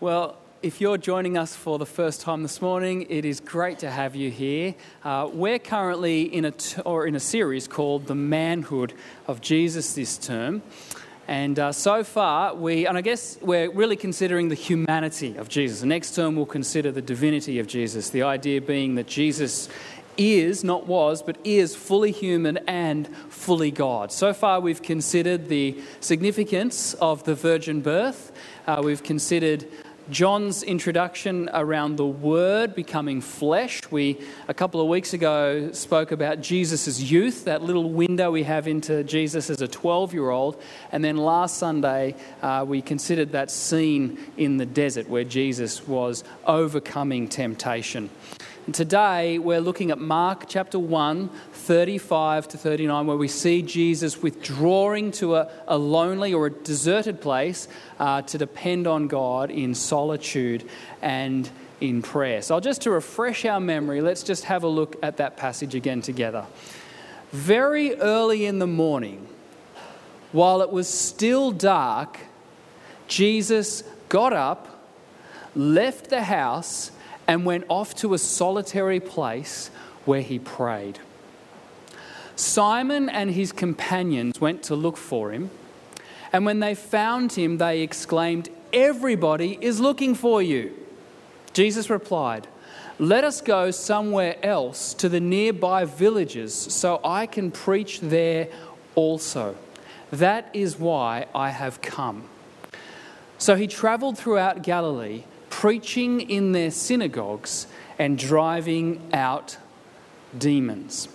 Well, if you're joining us for the first time this morning, it is great to have you here. Uh, we're currently in a t- or in a series called "The Manhood of Jesus" this term, and uh, so far we, and I guess we're really considering the humanity of Jesus. The next term we'll consider the divinity of Jesus. The idea being that Jesus is, not was, but is fully human and fully God. So far, we've considered the significance of the virgin birth. Uh, we've considered John's introduction around the Word becoming flesh. We, a couple of weeks ago, spoke about Jesus' youth, that little window we have into Jesus as a 12 year old. And then last Sunday, uh, we considered that scene in the desert where Jesus was overcoming temptation. And today, we're looking at Mark chapter 1, 35 to 39, where we see Jesus withdrawing to a, a lonely or a deserted place uh, to depend on God in solitude and in prayer. So, just to refresh our memory, let's just have a look at that passage again together. Very early in the morning, while it was still dark, Jesus got up, left the house, and went off to a solitary place where he prayed. Simon and his companions went to look for him, and when they found him, they exclaimed, Everybody is looking for you. Jesus replied, Let us go somewhere else to the nearby villages so I can preach there also. That is why I have come. So he traveled throughout Galilee, preaching in their synagogues and driving out demons.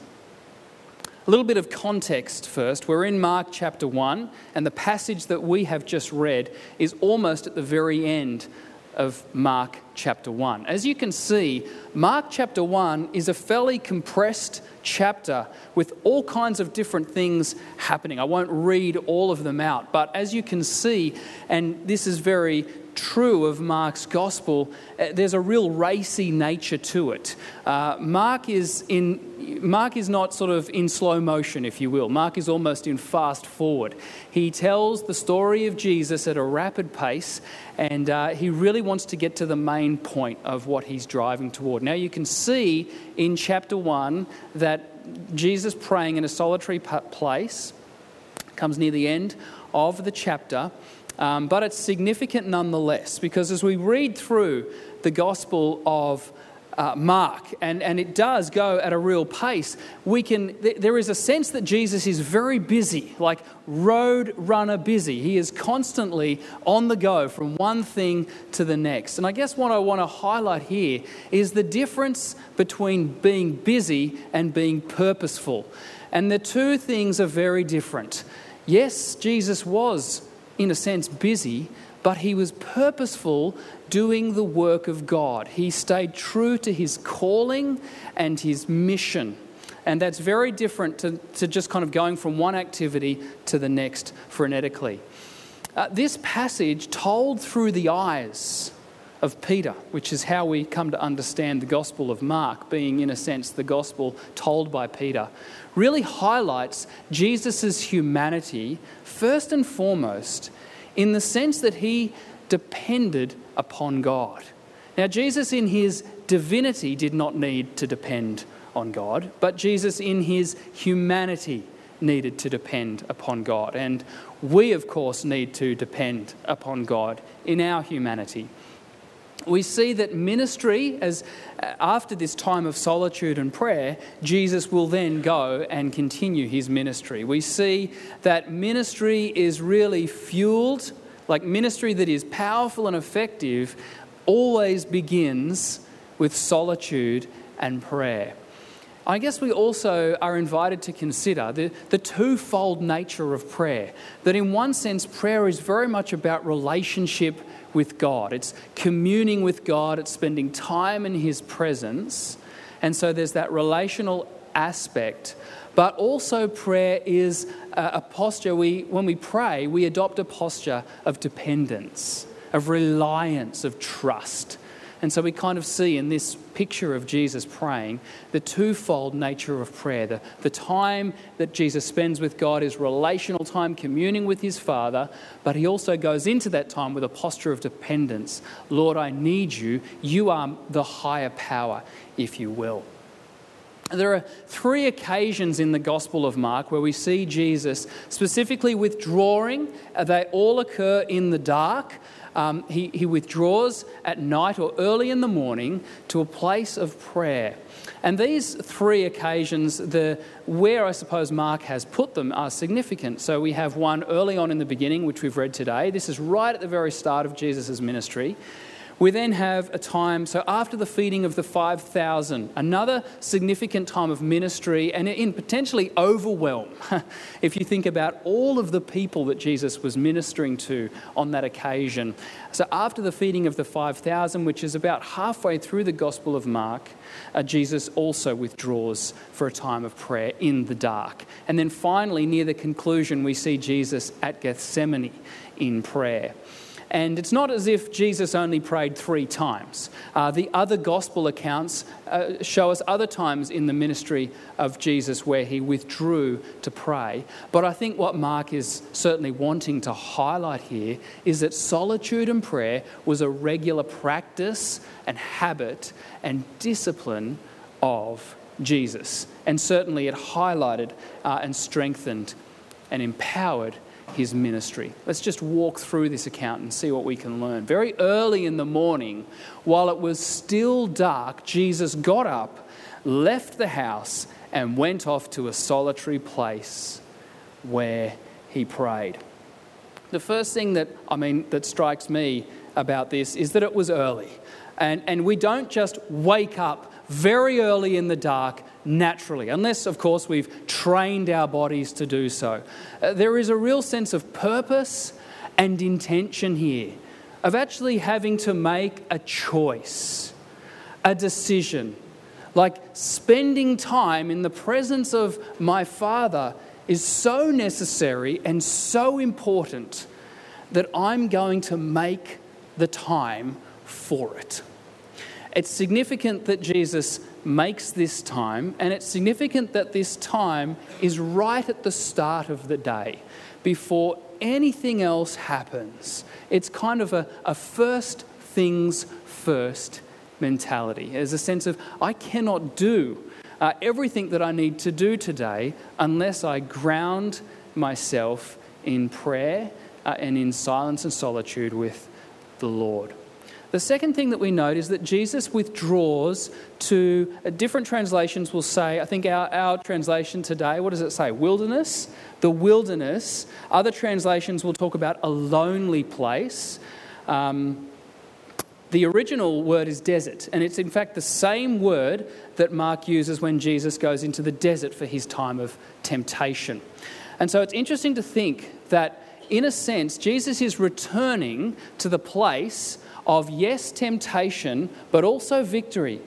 A little bit of context first. We're in Mark chapter 1, and the passage that we have just read is almost at the very end of Mark chapter 1. As you can see, Mark chapter 1 is a fairly compressed chapter with all kinds of different things happening. I won't read all of them out, but as you can see, and this is very true of Mark's gospel, uh, there's a real racy nature to it. Uh, Mark is in Mark is not sort of in slow motion, if you will. Mark is almost in fast forward. He tells the story of Jesus at a rapid pace, and uh, he really wants to get to the main point of what he's driving toward. Now, you can see in chapter 1 that Jesus praying in a solitary place comes near the end of the chapter. Um, but it's significant nonetheless because as we read through the Gospel of uh, Mark, and, and it does go at a real pace, we can, th- there is a sense that Jesus is very busy, like road runner busy. He is constantly on the go from one thing to the next. And I guess what I want to highlight here is the difference between being busy and being purposeful. And the two things are very different. Yes, Jesus was in a sense, busy, but he was purposeful doing the work of God. He stayed true to his calling and his mission. And that's very different to, to just kind of going from one activity to the next frenetically. Uh, this passage told through the eyes of Peter, which is how we come to understand the Gospel of Mark, being in a sense the Gospel told by Peter, really highlights Jesus' humanity first and foremost in the sense that he depended upon God. Now, Jesus in his divinity did not need to depend on God, but Jesus in his humanity needed to depend upon God. And we, of course, need to depend upon God in our humanity we see that ministry, as uh, after this time of solitude and prayer, Jesus will then go and continue his ministry. We see that ministry is really fueled, like ministry that is powerful and effective, always begins with solitude and prayer. I guess we also are invited to consider the, the twofold nature of prayer. That in one sense, prayer is very much about relationship with God. It's communing with God, it's spending time in His presence. And so there's that relational aspect. But also, prayer is a posture. We, when we pray, we adopt a posture of dependence, of reliance, of trust. And so we kind of see in this picture of Jesus praying the twofold nature of prayer. The, the time that Jesus spends with God is relational time, communing with his Father, but he also goes into that time with a posture of dependence. Lord, I need you. You are the higher power, if you will. There are three occasions in the Gospel of Mark where we see Jesus specifically withdrawing. They all occur in the dark um, he, he withdraws at night or early in the morning to a place of prayer. And these three occasions, the, where I suppose Mark has put them, are significant. So we have one early on in the beginning, which we've read today. This is right at the very start of Jesus' ministry. We then have a time, so after the feeding of the 5,000, another significant time of ministry and in potentially overwhelm. if you think about all of the people that Jesus was ministering to on that occasion. So after the feeding of the 5,000, which is about halfway through the Gospel of Mark, uh, Jesus also withdraws for a time of prayer in the dark. And then finally, near the conclusion, we see Jesus at Gethsemane in prayer. And it's not as if Jesus only prayed three times. Uh, the other gospel accounts uh, show us other times in the ministry of Jesus where he withdrew to pray. But I think what Mark is certainly wanting to highlight here is that solitude and prayer was a regular practice and habit and discipline of Jesus. And certainly it highlighted uh, and strengthened and empowered his ministry. Let's just walk through this account and see what we can learn. Very early in the morning, while it was still dark, Jesus got up, left the house, and went off to a solitary place where he prayed. The first thing that I mean that strikes me about this is that it was early. And, and we don't just wake up very early in the dark naturally, unless, of course, we've trained our bodies to do so. Uh, there is a real sense of purpose and intention here, of actually having to make a choice, a decision. Like spending time in the presence of my Father is so necessary and so important that I'm going to make the time for it. It's significant that Jesus makes this time, and it's significant that this time is right at the start of the day, before anything else happens. It's kind of a, a first things first mentality. There's a sense of, I cannot do uh, everything that I need to do today unless I ground myself in prayer uh, and in silence and solitude with the Lord. The second thing that we note is that Jesus withdraws to uh, different translations will say, I think our, our translation today, what does it say? Wilderness. The wilderness. Other translations will talk about a lonely place. Um, the original word is desert, and it's in fact the same word that Mark uses when Jesus goes into the desert for his time of temptation. And so it's interesting to think that, in a sense, Jesus is returning to the place of, yes, temptation, but also victory.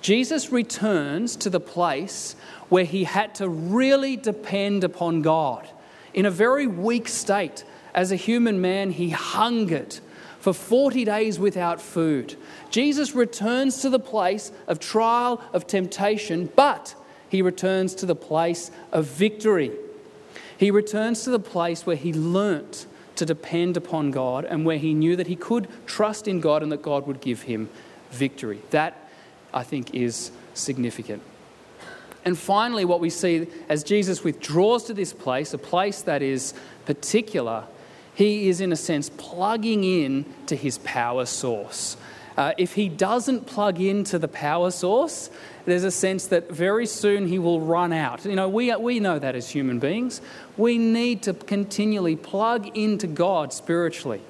Jesus returns to the place where he had to really depend upon God. In a very weak state, as a human man, he hungered for 40 days without food. Jesus returns to the place of trial, of temptation, but he returns to the place of victory. He returns to the place where he learnt to depend upon God and where he knew that he could trust in God and that God would give him victory. That, I think, is significant. And finally, what we see as Jesus withdraws to this place, a place that is particular, he is, in a sense, plugging in to his power source. Uh, if he doesn't plug into the power source, there's a sense that very soon he will run out. You know, we, we know that as human beings. We need to continually plug into God spiritually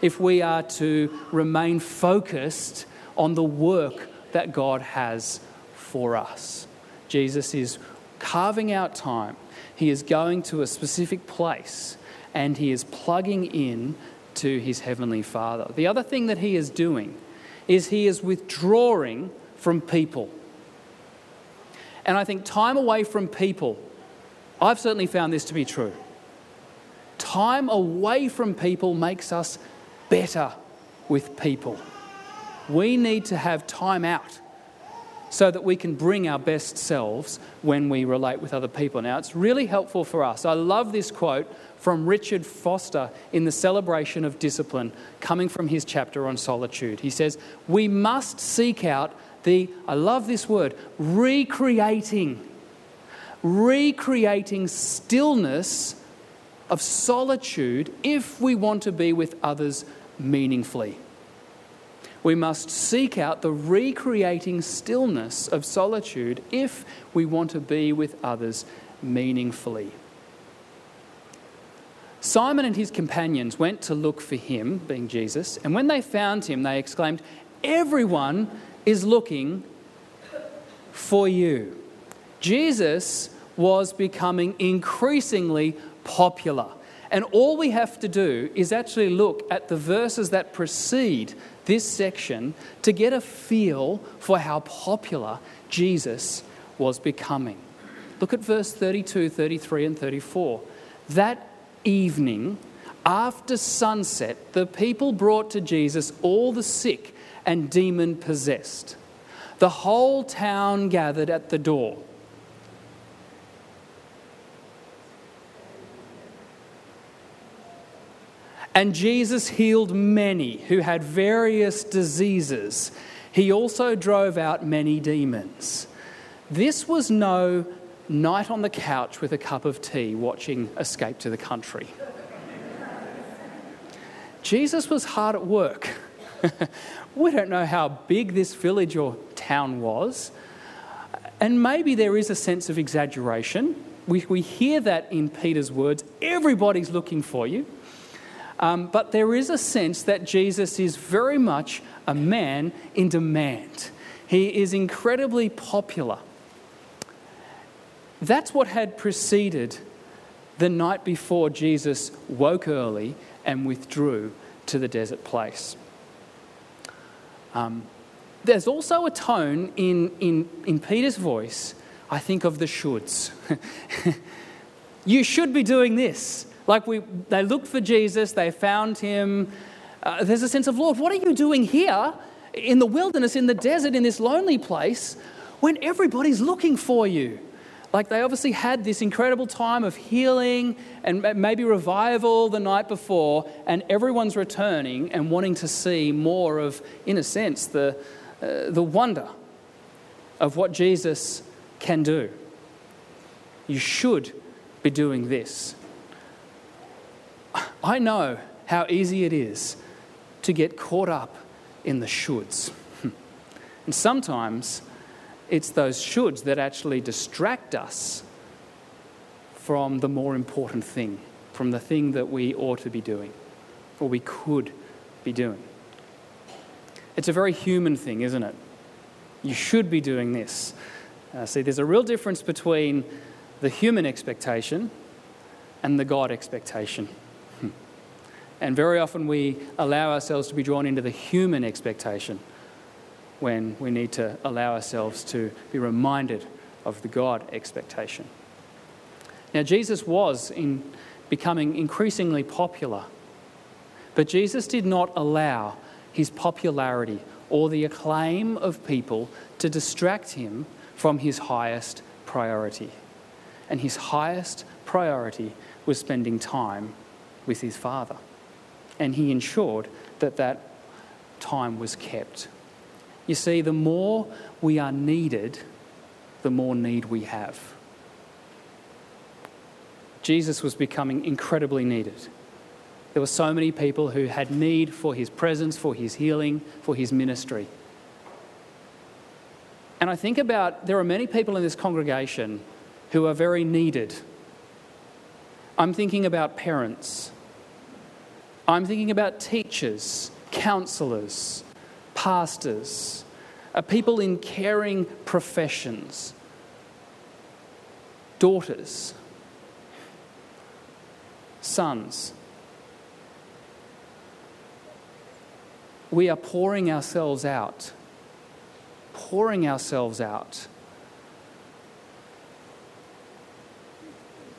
if we are to remain focused on the work that God has for us. Jesus is carving out time, he is going to a specific place, and he is plugging in to his heavenly Father. The other thing that he is doing is he is withdrawing from people. And I think time away from people, I've certainly found this to be true. Time away from people makes us better with people. We need to have time out so that we can bring our best selves when we relate with other people. Now, it's really helpful for us. I love this quote from Richard Foster in the celebration of discipline, coming from his chapter on solitude. He says, We must seek out the, I love this word, recreating, recreating stillness of solitude if we want to be with others meaningfully. We must seek out the recreating stillness of solitude if we want to be with others meaningfully. Simon and his companions went to look for him, being Jesus, and when they found him, they exclaimed, Everyone is looking for you. Jesus was becoming increasingly popular. And all we have to do is actually look at the verses that precede this section to get a feel for how popular Jesus was becoming. Look at verse 32, 33, and 34. That evening, after sunset, the people brought to Jesus all the sick and demon possessed. The whole town gathered at the door. And Jesus healed many who had various diseases. He also drove out many demons. This was no night on the couch with a cup of tea watching Escape to the Country. Jesus was hard at work. we don't know how big this village or town was. And maybe there is a sense of exaggeration. We, we hear that in Peter's words everybody's looking for you. Um, but there is a sense that Jesus is very much a man in demand. He is incredibly popular. That's what had preceded the night before Jesus woke early and withdrew to the desert place. Um, there's also a tone in, in, in Peter's voice, I think, of the shoulds. you should be doing this. Like we, they looked for Jesus, they found him. Uh, there's a sense of, Lord, what are you doing here in the wilderness, in the desert, in this lonely place when everybody's looking for you? Like they obviously had this incredible time of healing and maybe revival the night before, and everyone's returning and wanting to see more of, in a sense, the, uh, the wonder of what Jesus can do. You should be doing this. I know how easy it is to get caught up in the shoulds. and sometimes it's those shoulds that actually distract us from the more important thing, from the thing that we ought to be doing or we could be doing. It's a very human thing, isn't it? You should be doing this. Uh, see, there's a real difference between the human expectation and the God expectation. And very often we allow ourselves to be drawn into the human expectation when we need to allow ourselves to be reminded of the God expectation. Now, Jesus was in becoming increasingly popular, but Jesus did not allow his popularity or the acclaim of people to distract him from his highest priority. And his highest priority was spending time with his Father and he ensured that that time was kept. You see, the more we are needed, the more need we have. Jesus was becoming incredibly needed. There were so many people who had need for his presence, for his healing, for his ministry. And I think about there are many people in this congregation who are very needed. I'm thinking about parents I'm thinking about teachers, counselors, pastors, uh, people in caring professions, daughters, sons. We are pouring ourselves out, pouring ourselves out.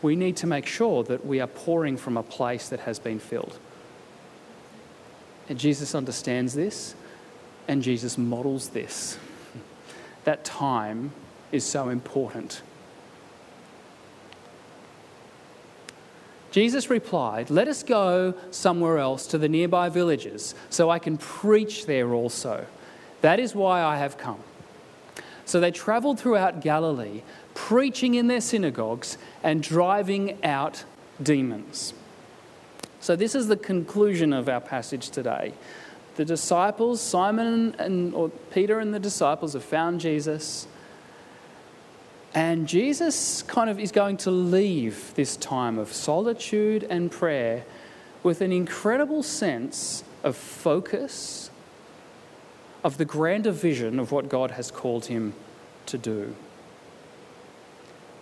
We need to make sure that we are pouring from a place that has been filled. And Jesus understands this, And Jesus models this. That time is so important. Jesus replied, Let us go somewhere else to the nearby villages so I can preach there also. That is why I have come. So they traveled throughout Galilee, preaching in their synagogues and driving out demons. So, this is the conclusion of our passage today. The disciples, Simon and or Peter and the disciples, have found Jesus. And Jesus kind of is going to leave this time of solitude and prayer with an incredible sense of focus, of the grander vision of what God has called him to do.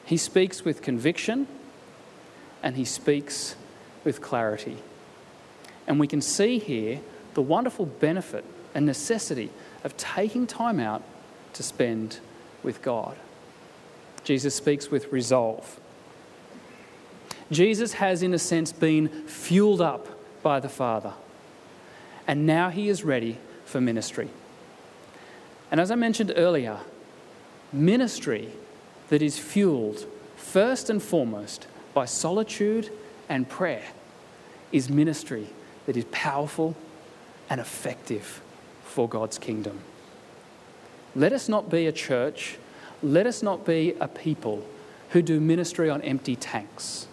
He speaks with conviction and he speaks with clarity. And we can see here the wonderful benefit and necessity of taking time out to spend with God. Jesus speaks with resolve. Jesus has, in a sense, been fueled up by the Father, and now he is ready for ministry. And as I mentioned earlier, ministry that is fueled first and foremost by solitude and prayer is ministry that is powerful and effective for God's kingdom. Let us not be a church let us not be a people who do ministry on empty tanks.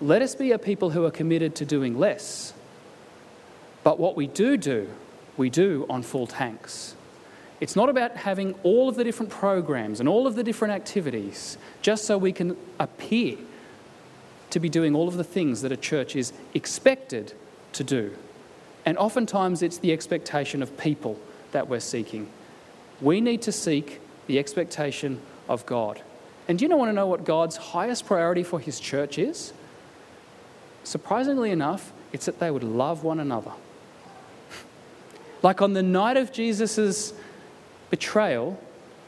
Let us be a people who are committed to doing less. But what we do do, we do on full tanks. It's not about having all of the different programs and all of the different activities just so we can appear to be doing all of the things that a church is expected to do. And oftentimes it's the expectation of people that we're seeking. We need to seek the expectation of God. And do you want to know what God's highest priority for his church is? Surprisingly enough, it's that they would love one another. like on the night of Jesus' betrayal,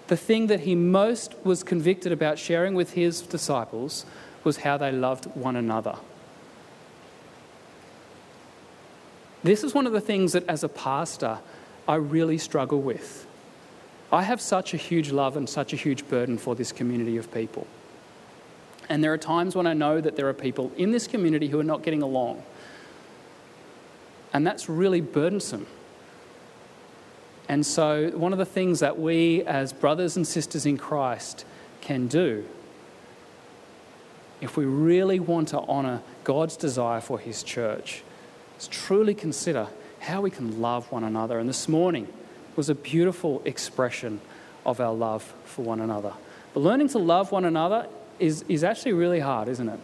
the thing that he most was convicted about sharing with his disciples was how they loved one another. This is one of the things that, as a pastor, I really struggle with. I have such a huge love and such a huge burden for this community of people. And there are times when I know that there are people in this community who are not getting along. And that's really burdensome. And so, one of the things that we, as brothers and sisters in Christ, can do, if we really want to honour God's desire for His church, is truly consider how we can love one another. And this morning, was a beautiful expression of our love for one another. But learning to love one another is, is actually really hard, isn't it?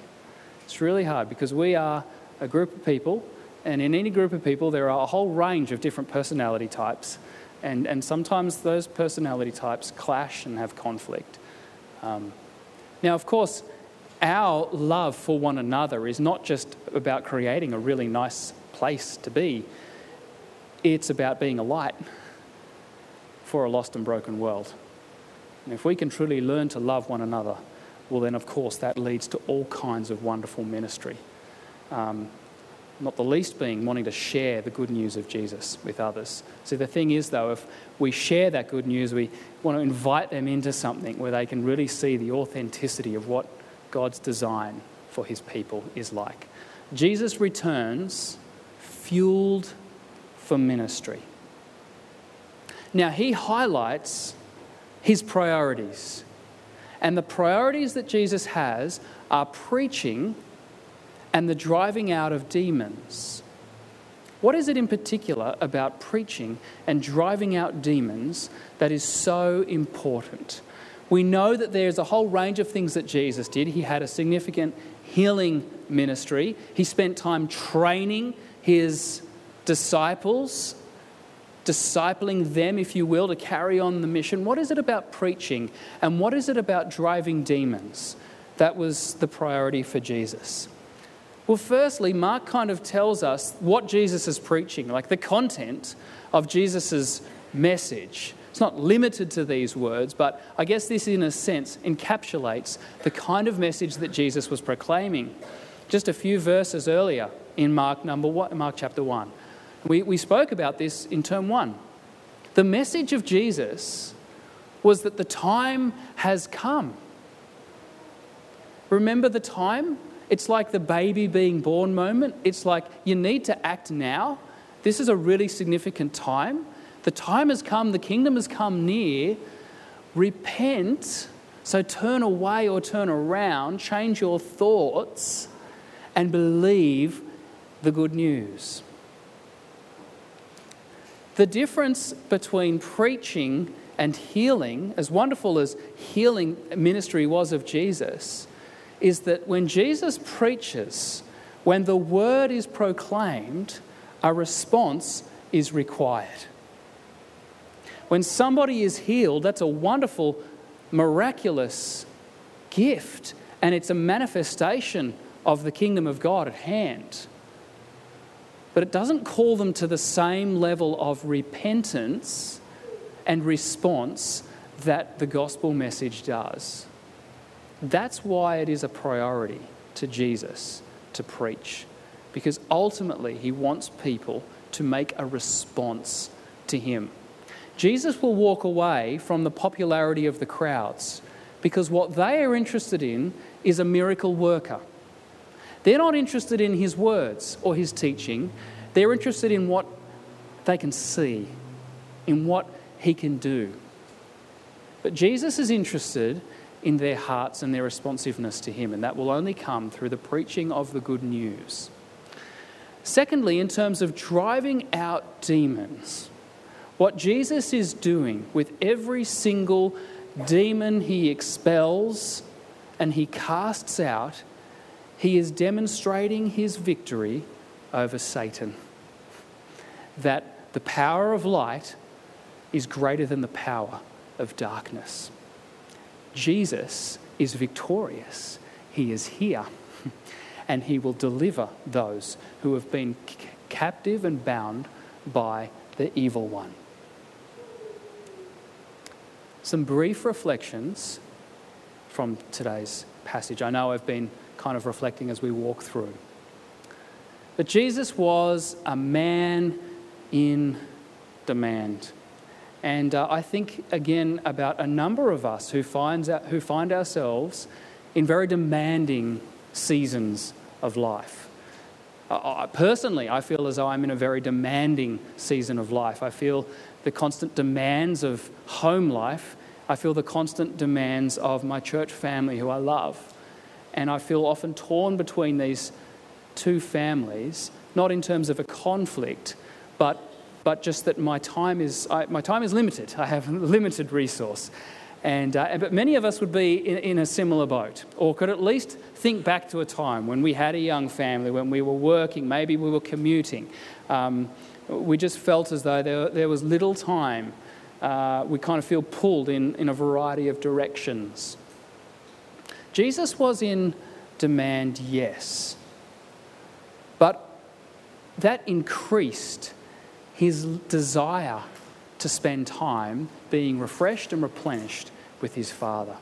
It's really hard because we are a group of people, and in any group of people, there are a whole range of different personality types. And, and sometimes those personality types clash and have conflict. Um, now, of course, our love for one another is not just about creating a really nice place to be, it's about being a light for a lost and broken world. And if we can truly learn to love one another, well, then, of course, that leads to all kinds of wonderful ministry. Um, not the least being wanting to share the good news of Jesus with others. See, the thing is, though, if we share that good news, we want to invite them into something where they can really see the authenticity of what God's design for his people is like. Jesus returns fueled for ministry. Now, he highlights his priorities. And the priorities that Jesus has are preaching and the driving out of demons. What is it in particular about preaching and driving out demons that is so important? We know that there's a whole range of things that Jesus did. He had a significant healing ministry, he spent time training his disciples discipling them, if you will, to carry on the mission? What is it about preaching and what is it about driving demons? That was the priority for Jesus. Well, firstly, Mark kind of tells us what Jesus is preaching, like the content of Jesus' message. It's not limited to these words, but I guess this, in a sense, encapsulates the kind of message that Jesus was proclaiming. Just a few verses earlier in Mark, number one, Mark chapter 1. We, we spoke about this in term one. The message of Jesus was that the time has come. Remember the time? It's like the baby being born moment. It's like you need to act now. This is a really significant time. The time has come, the kingdom has come near. Repent, so turn away or turn around, change your thoughts, and believe the good news. The difference between preaching and healing, as wonderful as healing ministry was of Jesus, is that when Jesus preaches, when the word is proclaimed, a response is required. When somebody is healed, that's a wonderful, miraculous gift, and it's a manifestation of the kingdom of God at hand. But it doesn't call them to the same level of repentance and response that the gospel message does. That's why it is a priority to Jesus to preach, because ultimately he wants people to make a response to him. Jesus will walk away from the popularity of the crowds because what they are interested in is a miracle worker. They're not interested in his words or his teaching, they're interested in what they can see, in what he can do. But Jesus is interested in their hearts and their responsiveness to him, and that will only come through the preaching of the good news. Secondly, in terms of driving out demons, what Jesus is doing with every single demon he expels and he casts out, he is demonstrating his victory over Satan. That the power of light is greater than the power of darkness. Jesus is victorious. He is here, and he will deliver those who have been captive and bound by the evil one some brief reflections from today's passage. I know I've been kind of reflecting as we walk through. But Jesus was a man in demand. And uh, I think again about a number of us who, finds out, who find ourselves in very demanding seasons of life. Uh, personally, I feel as though I'm in a very demanding season of life. I feel the constant demands of home life. I feel the constant demands of my church family who I love. And I feel often torn between these two families, not in terms of a conflict, but, but just that my time, is, I, my time is limited. I have limited resource. And, uh, but many of us would be in, in, a similar boat, or could at least think back to a time when we had a young family, when we were working, maybe we were commuting. Um, we just felt as though there, there was little time. Uh, we kind of feel pulled in, in a variety of directions. Jesus was in demand, yes, but that increased his desire to spend time being refreshed and replenished with his Father.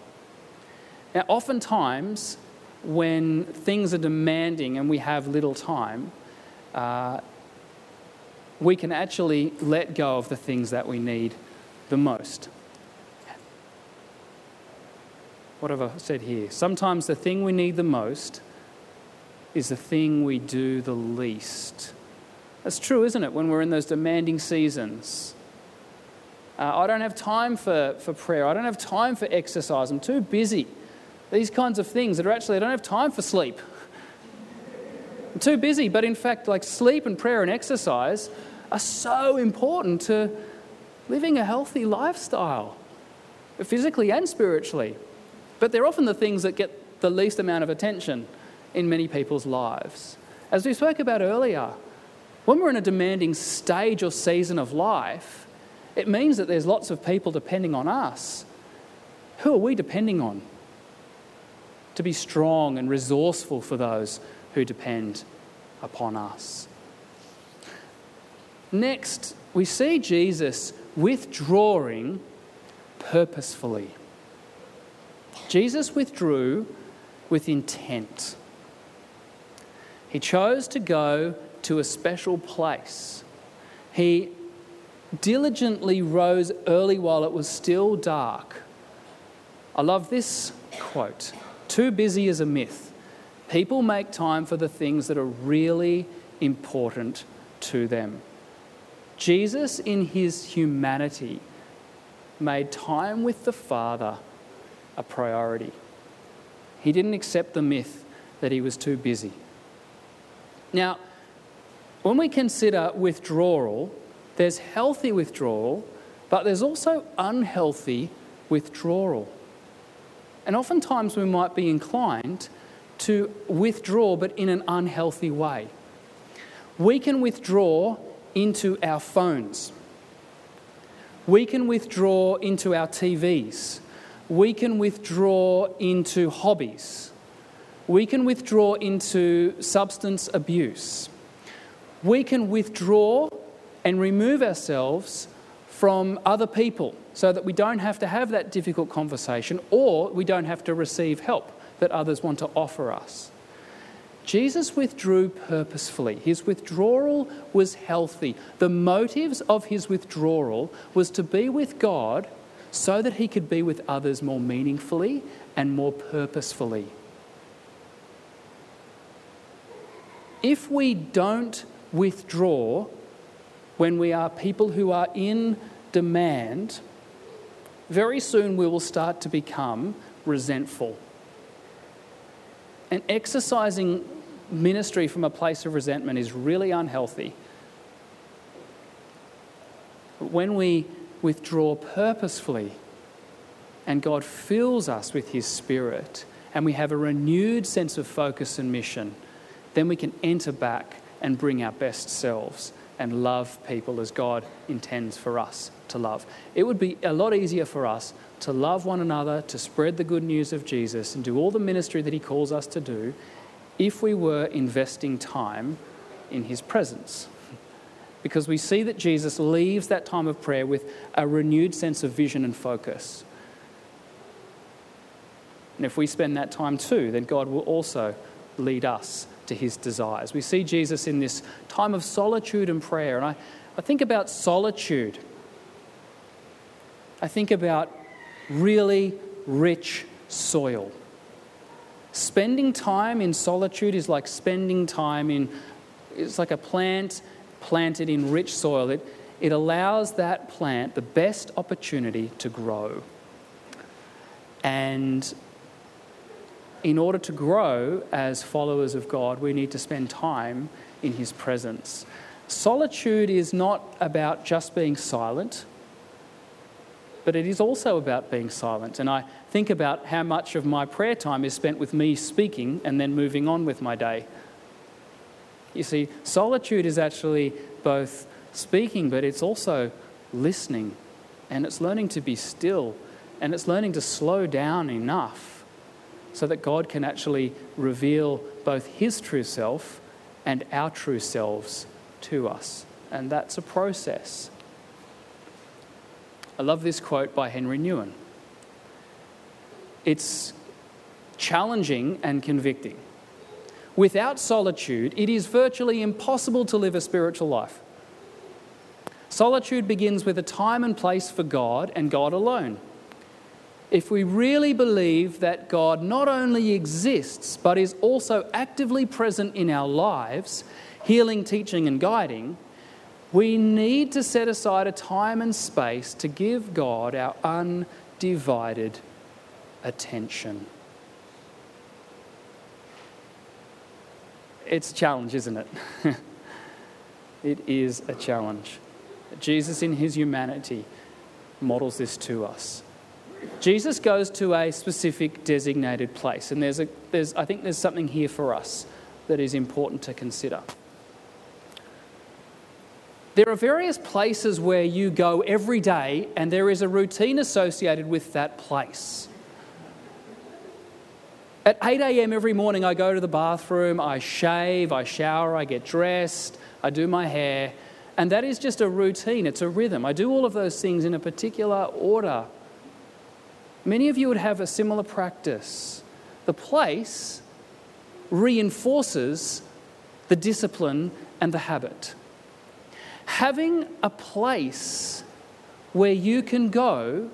Now, oftentimes, when things are demanding and we have little time, uh, we can actually let go of the things that we need the most. What have I said here? Sometimes the thing we need the most is the thing we do the least. That's true, isn't it, when we're in those demanding seasons? Uh, I don't have time for, for prayer. I don't have time for exercise. I'm too busy. These kinds of things that are actually, I don't have time for sleep. I'm too busy. But in fact, like sleep and prayer and exercise are so important to living a healthy lifestyle, physically and spiritually. But they're often the things that get the least amount of attention in many people's lives. As we spoke about earlier, when we're in a demanding stage or season of life, it means that there's lots of people depending on us. Who are we depending on? To be strong and resourceful for those who depend upon us. Next, we see Jesus withdrawing purposefully. Jesus withdrew with intent. He chose to go to a special place. He diligently rose early while it was still dark. I love this quote Too busy is a myth. People make time for the things that are really important to them. Jesus, in his humanity, made time with the Father a priority. He didn't accept the myth that he was too busy. Now, when we consider withdrawal, there's healthy withdrawal, but there's also unhealthy withdrawal. And oftentimes we might be inclined to withdraw, but in an unhealthy way. We can withdraw into our phones. We can withdraw into our TVs. We can withdraw into hobbies. We can withdraw into substance abuse. We can withdraw and remove ourselves from other people so that we don't have to have that difficult conversation or we don't have to receive help that others want to offer us. Jesus withdrew purposefully. His withdrawal was healthy. The motives of his withdrawal was to be with God so that he could be with others more meaningfully and more purposefully. If we don't withdraw when we are people who are in demand, very soon we will start to become resentful. And exercising ministry from a place of resentment is really unhealthy. But when we withdraw purposefully and God fills us with His Spirit and we have a renewed sense of focus and mission, then we can enter back and bring our best selves and love people as God intends for us to love. It would be a lot easier for us to love one another, to spread the good news of Jesus, and do all the ministry that He calls us to do if we were investing time in His presence. Because we see that Jesus leaves that time of prayer with a renewed sense of vision and focus. And if we spend that time too, then God will also lead us to his desires. We see Jesus in this time of solitude and prayer. And I, I think about solitude. I think about really rich soil. Spending time in solitude is like spending time in, it's like a plant planted in rich soil. It, it allows that plant the best opportunity to grow. And in order to grow as followers of God, we need to spend time in His presence. Solitude is not about just being silent, but it is also about being silent. And I think about how much of my prayer time is spent with me speaking and then moving on with my day. You see, solitude is actually both speaking, but it's also listening. And it's learning to be still. And it's learning to slow down enough so that God can actually reveal both His true self and our true selves to us. And that's a process. I love this quote by Henri Nouwen. It's challenging and convicting. Without solitude, it is virtually impossible to live a spiritual life. Solitude begins with a time and place for God and God alone if we really believe that God not only exists, but is also actively present in our lives, healing, teaching, and guiding, we need to set aside a time and space to give God our undivided attention. It's a challenge, isn't it? it is a challenge. Jesus, in his humanity, models this to us. Jesus goes to a specific designated place, and there's a, there's, I think there's something here for us that is important to consider. There are various places where you go every day, and there is a routine associated with that place. At 8 a.m. every morning, I go to the bathroom, I shave, I shower, I get dressed, I do my hair, and that is just a routine, it's a rhythm. I do all of those things in a particular order. Many of you would have a similar practice. The place reinforces the discipline and the habit. having a place where you can go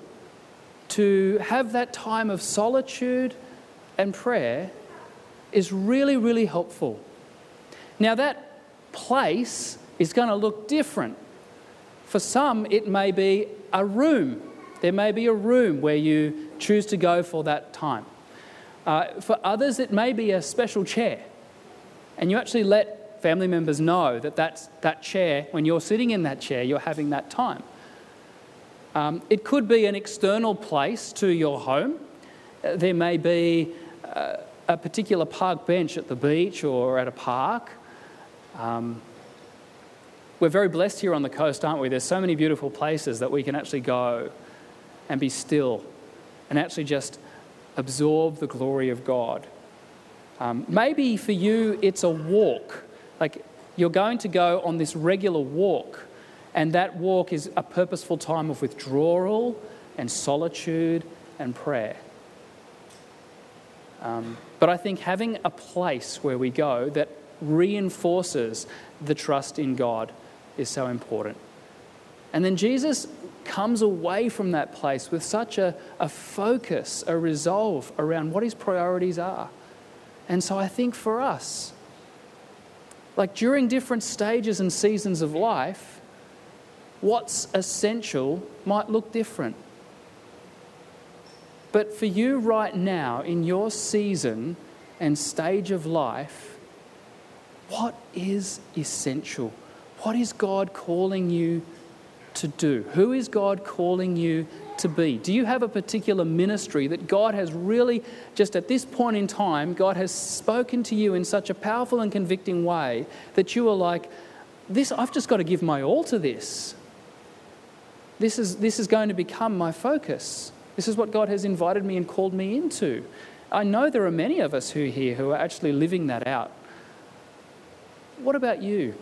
to have that time of solitude and prayer is really, really helpful. Now, that place is going to look different. For some, it may be a room. There may be a room where you choose to go for that time. Uh, for others, it may be a special chair. And you actually let family members know that that's, that chair, when you're sitting in that chair, you're having that time. Um, it could be an external place to your home. Uh, there may be uh, a particular park bench at the beach or at a park. Um, we're very blessed here on the coast, aren't we? There's so many beautiful places that we can actually go and be still and actually just absorb the glory of God. Um, maybe for you, it's a walk. Like you're going to go on this regular walk, and that walk is a purposeful time of withdrawal and solitude and prayer. Um, but I think having a place where we go that reinforces the trust in God is so important. And then Jesus comes away from that place with such a, a focus, a resolve around what his priorities are. And so I think for us, like during different stages and seasons of life, what's essential might look different. But for you right now, in your season and stage of life, what is essential? What is God calling you to do? Who is God calling you to be? Do you have a particular ministry that God has really, just at this point in time, God has spoken to you in such a powerful and convicting way that you are like, this, I've just got to give my all to this. This is, this is going to become my focus. This is what God has invited me and called me into. I know there are many of us who here who are actually living that out. What about you?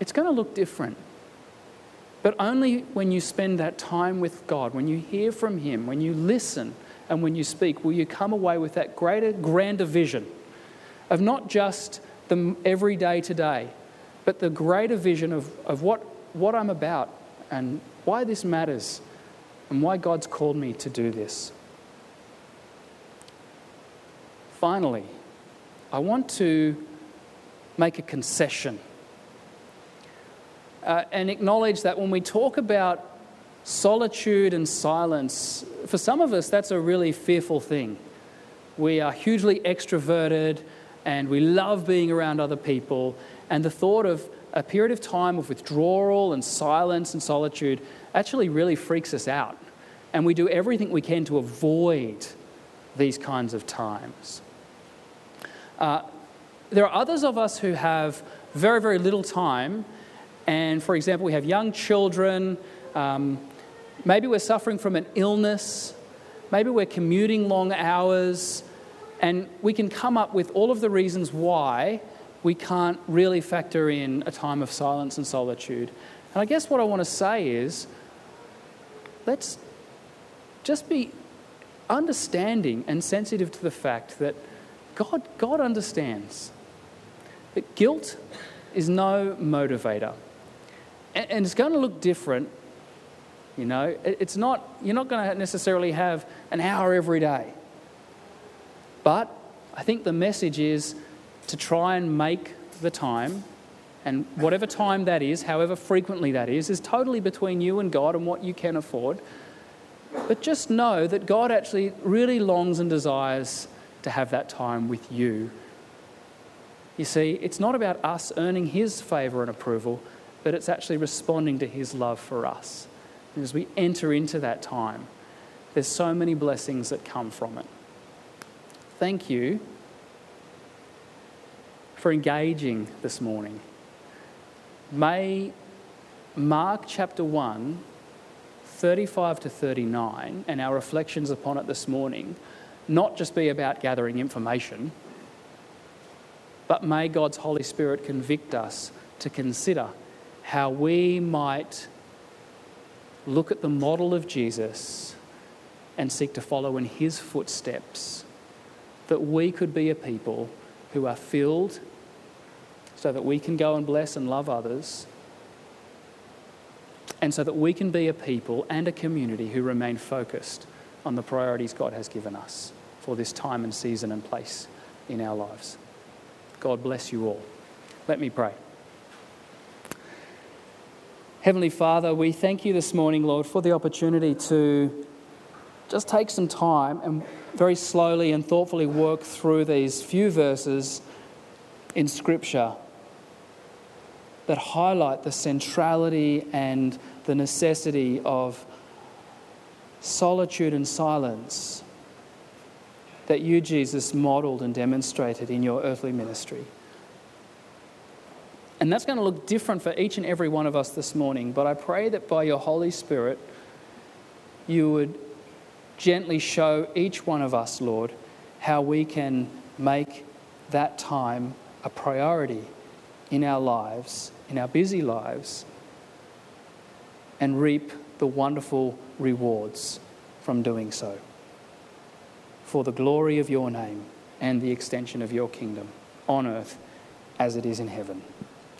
It's going to look different. But only when you spend that time with God, when you hear from Him, when you listen, and when you speak, will you come away with that greater, grander vision of not just the everyday today, but the greater vision of, of what, what I'm about and why this matters and why God's called me to do this. Finally, I want to make a concession uh, and acknowledge that when we talk about solitude and silence, for some of us, that's a really fearful thing. We are hugely extroverted and we love being around other people, and the thought of a period of time of withdrawal and silence and solitude actually really freaks us out. And we do everything we can to avoid these kinds of times. Uh, there are others of us who have very, very little time. And for example, we have young children. Um, maybe we're suffering from an illness. Maybe we're commuting long hours. And we can come up with all of the reasons why we can't really factor in a time of silence and solitude. And I guess what I want to say is let's just be understanding and sensitive to the fact that God, God understands that guilt is no motivator. And, and it's going to look different. You know, it's not, you're not going to necessarily have an hour every day. But I think the message is to try and make the time, and whatever time that is, however frequently that is, is totally between you and God and what you can afford. But just know that God actually really longs and desires to have that time with you. You see, it's not about us earning His favour and approval, but it's actually responding to His love for us. And as we enter into that time, there's so many blessings that come from it. Thank you for engaging this morning. May Mark chapter 1, 35 to 39, and our reflections upon it this morning not just be about gathering information, but may God's Holy Spirit convict us to consider how we might look at the model of Jesus and seek to follow in his footsteps, that we could be a people who are filled, so that we can go and bless and love others, and so that we can be a people and a community who remain focused on the priorities God has given us for this time and season and place in our lives. God bless you all. Let me pray. Heavenly Father, we thank you this morning, Lord, for the opportunity to just take some time and very slowly and thoughtfully work through these few verses in Scripture that highlight the centrality and the necessity of solitude and silence that you, Jesus, modeled and demonstrated in your earthly ministry. And that's going to look different for each and every one of us this morning. But I pray that by your Holy Spirit, you would gently show each one of us, Lord, how we can make that time a priority in our lives, in our busy lives, and reap the wonderful rewards from doing so. For the glory of your name and the extension of your kingdom on earth as it is in heaven.